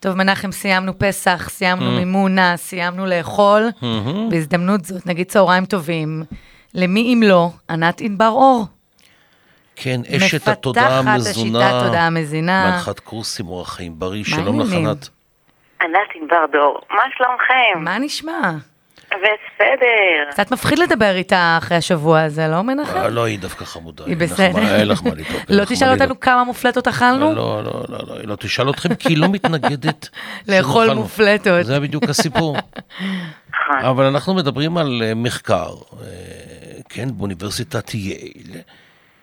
טוב, מנחם, סיימנו פסח, סיימנו מימונה, סיימנו לאכול. בהזדמנות זאת, נגיד צהריים טובים. למי אם לא, ענת ענבר אור. כן, אשת התודעה מפתחת המזונה. השיטה התודעה המזינה. מנחת קורסים אורח חיים בריא, שלום לך? ענת. ענת ענבר דור, מה שלומכם? מה נשמע? בסדר. קצת מפחיד לדבר איתה אחרי השבוע הזה, לא מנחם? לא, היא דווקא חמודה. היא בסדר. אין לך מה. אין לא תשאל. אותנו כמה מופלטות אכלנו? לא, לא, לא, לא, היא לא תשאל אתכם, כי היא לא מתנגדת. לאכול. מופלטות. זה בדיוק הסיפור. נכון. אבל אנחנו מדברים על אה, מחקר, אה, כן, באוניברסיטת יייל,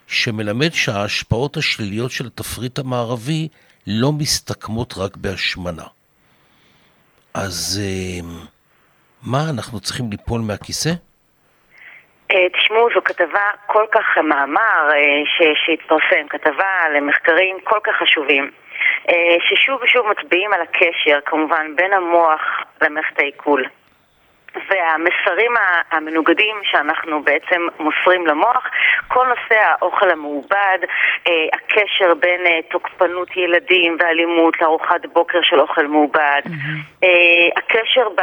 שמלמד שההשפעות השליליות של התפריט המערבי לא מסתכמות רק בהשמנה. אז אה, מה, אנחנו צריכים ליפול מהכיסא? אה, תשמעו, זו כתבה כל כך, מאמר אה, שהתפרסם, כתבה למחקרים כל כך חשובים, אה, ששוב ושוב מצביעים על הקשר, כמובן, בין המוח למערכת העיכול. והמסרים המנוגדים שאנחנו בעצם מוסרים למוח, כל נושא האוכל המעובד, הקשר בין תוקפנות ילדים ואלימות לארוחת בוקר של אוכל מעובד, אה, הקשר ב...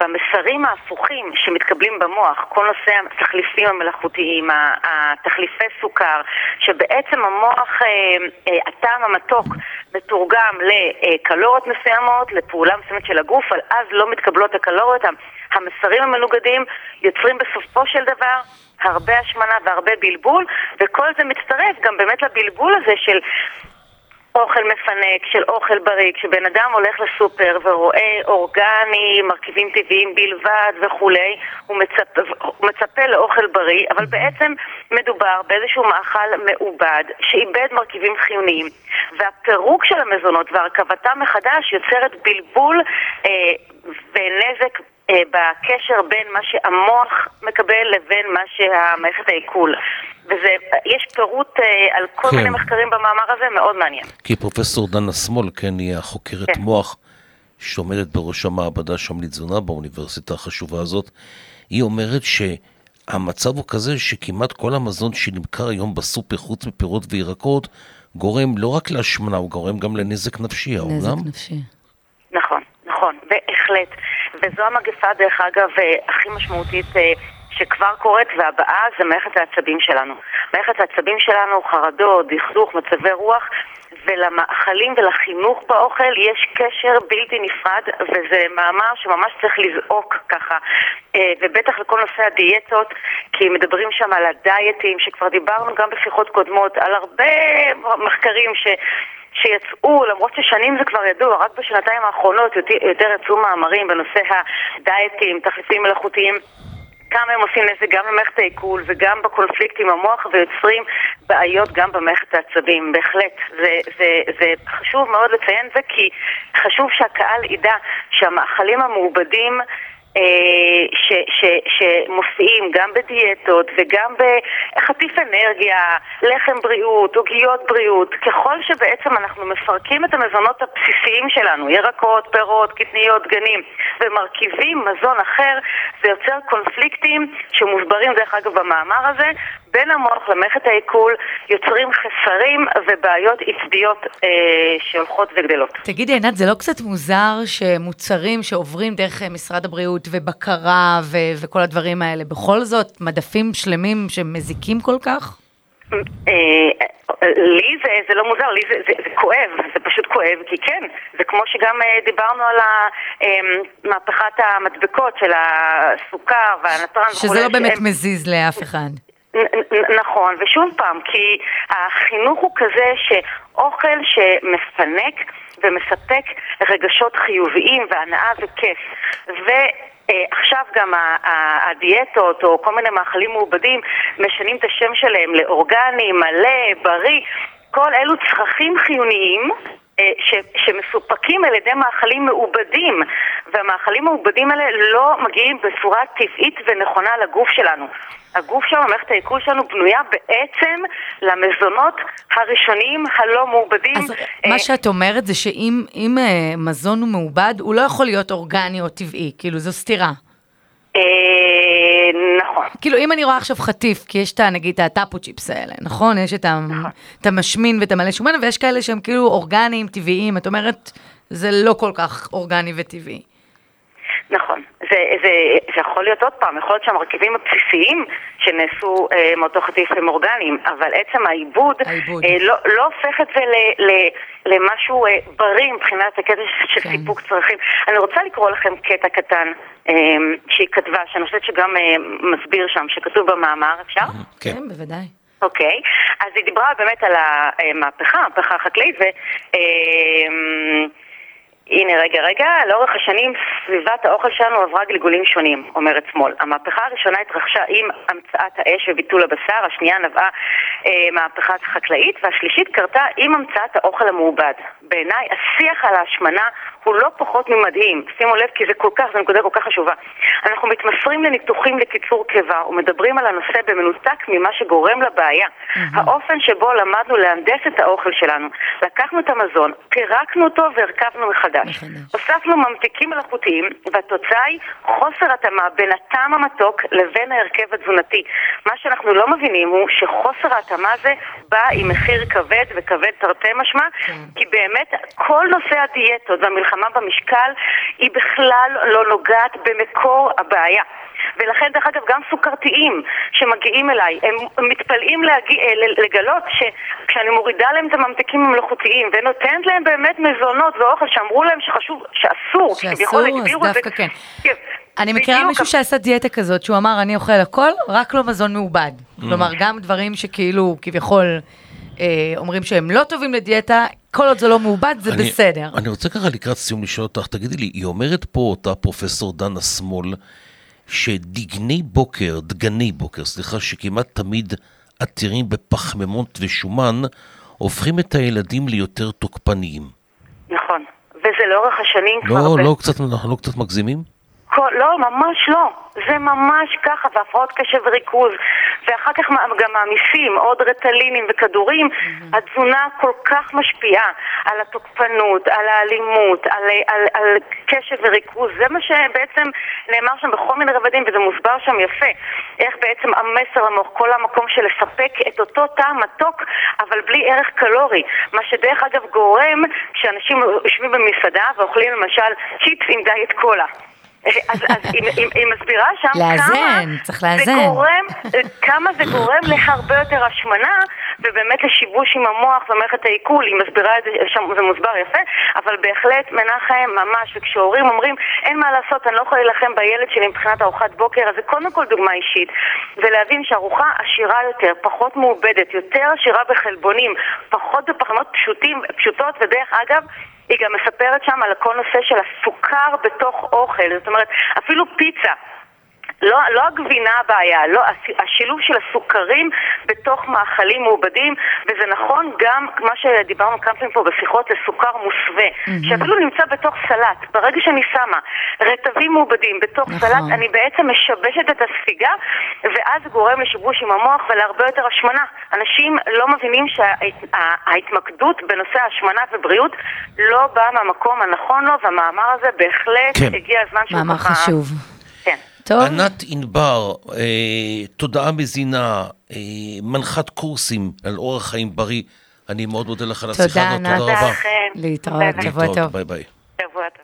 במסרים ההפוכים שמתקבלים במוח, כל נושא התחליפים המלאכותיים, התחליפי סוכר, שבעצם המוח, אה, אה, הטעם המתוק מתורגם לקלוריות מסוימות, לפעולה מסוימת של הגוף, אבל אז לא מתקבלות הקלוריות. המסרים המנוגדים יוצרים בסופו של דבר הרבה השמנה והרבה בלבול, וכל זה מצטרף גם באמת לבלבול הזה של אוכל מפנק, של אוכל בריא, כשבן אדם הולך לסופר ורואה אורגני, מרכיבים טבעיים בלבד וכולי, הוא מצפה, הוא מצפה לאוכל בריא, אבל בעצם מדובר באיזשהו מאכל מעובד שאיבד מרכיבים חיוניים, והפירוק של המזונות והרכבתם מחדש יוצרת בלבול אה, ונזק אה, בקשר בין מה שהמוח מקבל לבין מה שהמערכת העיכול. ויש פירוט אה, על כל כן. מיני מחקרים במאמר הזה, מאוד מעניין. כי פרופסור דנה שמאל, כן, היא החוקרת כן. מוח שעומדת בראש המעבדה שם לתזונה באוניברסיטה החשובה הזאת, היא אומרת שהמצב הוא כזה שכמעט כל המזון שנמכר היום בסופר, חוץ מפירות וירקות, גורם לא רק להשמנה, הוא גורם גם לנזק נפשי, האומנם? נזק נפשי. נכון, נכון, בהחלט. וזו המגפה, דרך אגב, אה, הכי משמעותית אה, שכבר קורית, והבאה זה מערכת העצבים שלנו. מערכת העצבים שלנו, חרדות, דכדוך, מצבי רוח, ולמאכלים ולחינוך באוכל יש קשר בלתי נפרד, וזה מאמר שממש צריך לזעוק ככה. אה, ובטח לכל נושא הדיאטות, כי מדברים שם על הדייטים, שכבר דיברנו גם בשיחות קודמות, על הרבה מחקרים ש... שיצאו, למרות ששנים זה כבר ידוע, רק בשנתיים האחרונות יותר, יצאו מאמרים בנושא הדייטים, תחליפים מלאכותיים. כמה הם עושים נזק גם למערכת העיכול וגם בקונפליקט עם המוח ויוצרים בעיות גם במערכת העצבים. בהחלט, זה, זה, זה חשוב מאוד לציין זה כי חשוב שהקהל ידע שהמאכלים המעובדים ש, ש, שמופיעים גם בדיאטות וגם בחטיף אנרגיה, לחם בריאות, עוגיות בריאות, ככל שבעצם אנחנו מפרקים את המזונות הבסיסיים שלנו, ירקות, פירות, קטניות, גנים, ומרכיבים מזון אחר, זה יוצר קונפליקטים שמוסברים דרך אגב במאמר הזה, בין המוח למערכת העיכול, יוצרים חסרים ובעיות עצביות אה, שהולכות וגדלות. תגידי, עינת, זה לא קצת מוזר שמוצרים שעוברים דרך אה, משרד הבריאות ובקרה ו- וכל הדברים האלה, בכל זאת מדפים שלמים שמזיקים כל כך? אה, לי זה, זה לא מוזר, לי זה, זה, זה כואב, זה פשוט כואב, כי כן, זה כמו שגם אה, דיברנו על אה, מהפכת המדבקות של הסוכר והנתרן שזה וכולי, לא באמת מזיז לאף אחד. נכון, ושוב פעם, כי החינוך הוא כזה שאוכל שמפנק ומספק רגשות חיוביים והנאה וכיף. ועכשיו גם ה- ה- הדיאטות או כל מיני מאכלים מעובדים משנים את השם שלהם לאורגני, מלא, בריא. כל אלו צרכים חיוניים ש, שמסופקים על ידי מאכלים מעובדים, והמאכלים המעובדים האלה לא מגיעים בצורה טבעית ונכונה לגוף שלנו. הגוף שלנו, מערכת העיכול שלנו, בנויה בעצם למזונות הראשוניים הלא מעובדים. אז אה, מה שאת אומרת זה שאם אם, אה, מזון הוא מעובד, הוא לא יכול להיות אורגני או טבעי, כאילו זו סתירה. נכון. כאילו, אם אני רואה עכשיו חטיף, כי יש את, נגיד, את הטאפו צ'יפס האלה, נכון? יש את, ה... נכון. את המשמין ואת המלא שומן, ויש כאלה שהם כאילו אורגניים, טבעיים. את אומרת, זה לא כל כך אורגני וטבעי. נכון. זה, זה, זה יכול להיות עוד פעם, יכול להיות שהמרכיבים הבסיסיים שנעשו אה, מאותו חטיף הם אורגניים, אבל עצם העיבוד, העיבוד. אה, לא, לא הופך את זה ל, ל, למשהו אה, בריא מבחינת הקטע של כן. סיפוק צרכים. אני רוצה לקרוא לכם קטע קטן אה, שהיא כתבה, שאני חושבת שגם אה, מסביר שם, שכתוב במאמר, אפשר? כן. כן, בוודאי. אוקיי, אז היא דיברה באמת על המהפכה, המהפכה החקלאית, ו... הנה, רגע, רגע, לאורך השנים סביבת האוכל שלנו עברה גלגולים שונים, אומרת שמאל. המהפכה הראשונה התרחשה עם המצאת האש וביטול הבשר, השנייה נבעה אה, מהפכה חקלאית, והשלישית קרתה עם המצאת האוכל המעובד. בעיניי, השיח על ההשמנה הוא לא פחות ממדהים. שימו לב, כי זה כל כך, זו נקודה כל כך חשובה. אנחנו מתמסרים לניתוחים לקיצור קיבה ומדברים על הנושא במנותק ממה שגורם לבעיה. האופן שבו למדנו להנדס את האוכל שלנו. לקחנו את המזון, פירקנו אותו והרכבנו מחדש. מחדש. הוספנו ממתיקים מלאכותיים, והתוצאה היא חוסר התאמה בין הטעם המתוק לבין ההרכב התזונתי. מה שאנחנו לא מבינים הוא שחוסר ההתאמה הזה בא עם מחיר כבד, וכבד תרתי משמע, כי באמת כל נושא הדיאטות והמלחמה במשקל היא בכלל לא נוגעת במקור הבעיה. ולכן, דרך אגב, גם סוכרתיים שמגיעים אליי, הם מתפלאים להגיע, אה, לגלות שכשאני מורידה להם את הממתיקים המלאכותיים ונותנת להם באמת מזונות ואוכל שאמרו להם שחשוב, שאסור, שאסור, אז דווקא כן. כן. אני מכירה מישהו שעשה דיאטה כזאת, שהוא אמר, אני אוכל הכל, רק לא מזון מעובד. כלומר, גם דברים שכאילו, כביכול, אה, אומרים שהם לא טובים לדיאטה, כל עוד זה לא מעובד, זה אני- בסדר. אני רוצה ככה לקראת סיום לשאול אותך, תגידי לי, היא אומרת פה אותה פרופסור דנה שמאל, שדגני בוקר, דגני בוקר, סליחה, שכמעט תמיד עתירים בפחמימות ושומן, הופכים את הילדים ליותר תוקפניים. נכון. וזה לאורך השנים כבר... לא, לא קצת, אנחנו לא קצת מגזימים? כל, לא, ממש לא. זה ממש ככה, והפרעות קשב וריכוז. ואחר כך גם מעמיסים עוד רטלינים וכדורים. התזונה כל כך משפיעה על התוקפנות, על האלימות, על, על, על קשב וריכוז. זה מה שבעצם נאמר שם בכל מיני רבדים, וזה מוסבר שם יפה. איך בעצם המסר למוח, כל המקום של לספק את אותו טעם מתוק, אבל בלי ערך קלורי. מה שדרך אגב גורם, כשאנשים יושבים במסעדה ואוכלים למשל צ'יפס עם דיאט קולה. אז, אז היא, היא, היא מסבירה שם לאזן, כמה צריך זה לאזן. גורם, כמה זה גורם להרבה יותר השמנה ובאמת לשיבוש עם המוח ומערכת העיכול, היא מסבירה את זה, שם זה מוסבר יפה, אבל בהחלט מנחם ממש, וכשהורים אומרים אין מה לעשות, אני לא יכולה להילחם בילד שלי מבחינת ארוחת בוקר, אז זה קודם כל דוגמה אישית, ולהבין שארוחה עשירה יותר, פחות מעובדת, יותר עשירה בחלבונים, פחות בפחמות פשוטים, פשוטות, ודרך אגב, היא גם מספרת שם על כל נושא של הסוכר בתוך אוכל, זאת אומרת, אפילו פיצה. לא, לא הגבינה הבעיה, לא, השילוב של הסוכרים בתוך מאכלים מעובדים, וזה נכון גם, מה שדיברנו כמה פעמים פה בשיחות, לסוכר מוסווה, שאפילו נמצא בתוך סלט. ברגע שאני שמה רטבים מעובדים בתוך נכון. סלט, אני בעצם משבשת את הספיגה, ואז גורם לשיבוש עם המוח ולהרבה יותר השמנה. אנשים לא מבינים שההתמקדות בנושא השמנה ובריאות לא באה מהמקום הנכון לו, והמאמר הזה בהחלט כן. הגיע הזמן שהוא מאמר ככה... חשוב. טוב, ענת ענבר, אה, תודעה מזינה, אה, מנחת קורסים על אורח חיים בריא. אני מאוד מודה לך על תודה, השיחה הזאת. תודה רבה. תודה לכם. להתראות. שבוע טוב. ביי ביי. שבוע טוב.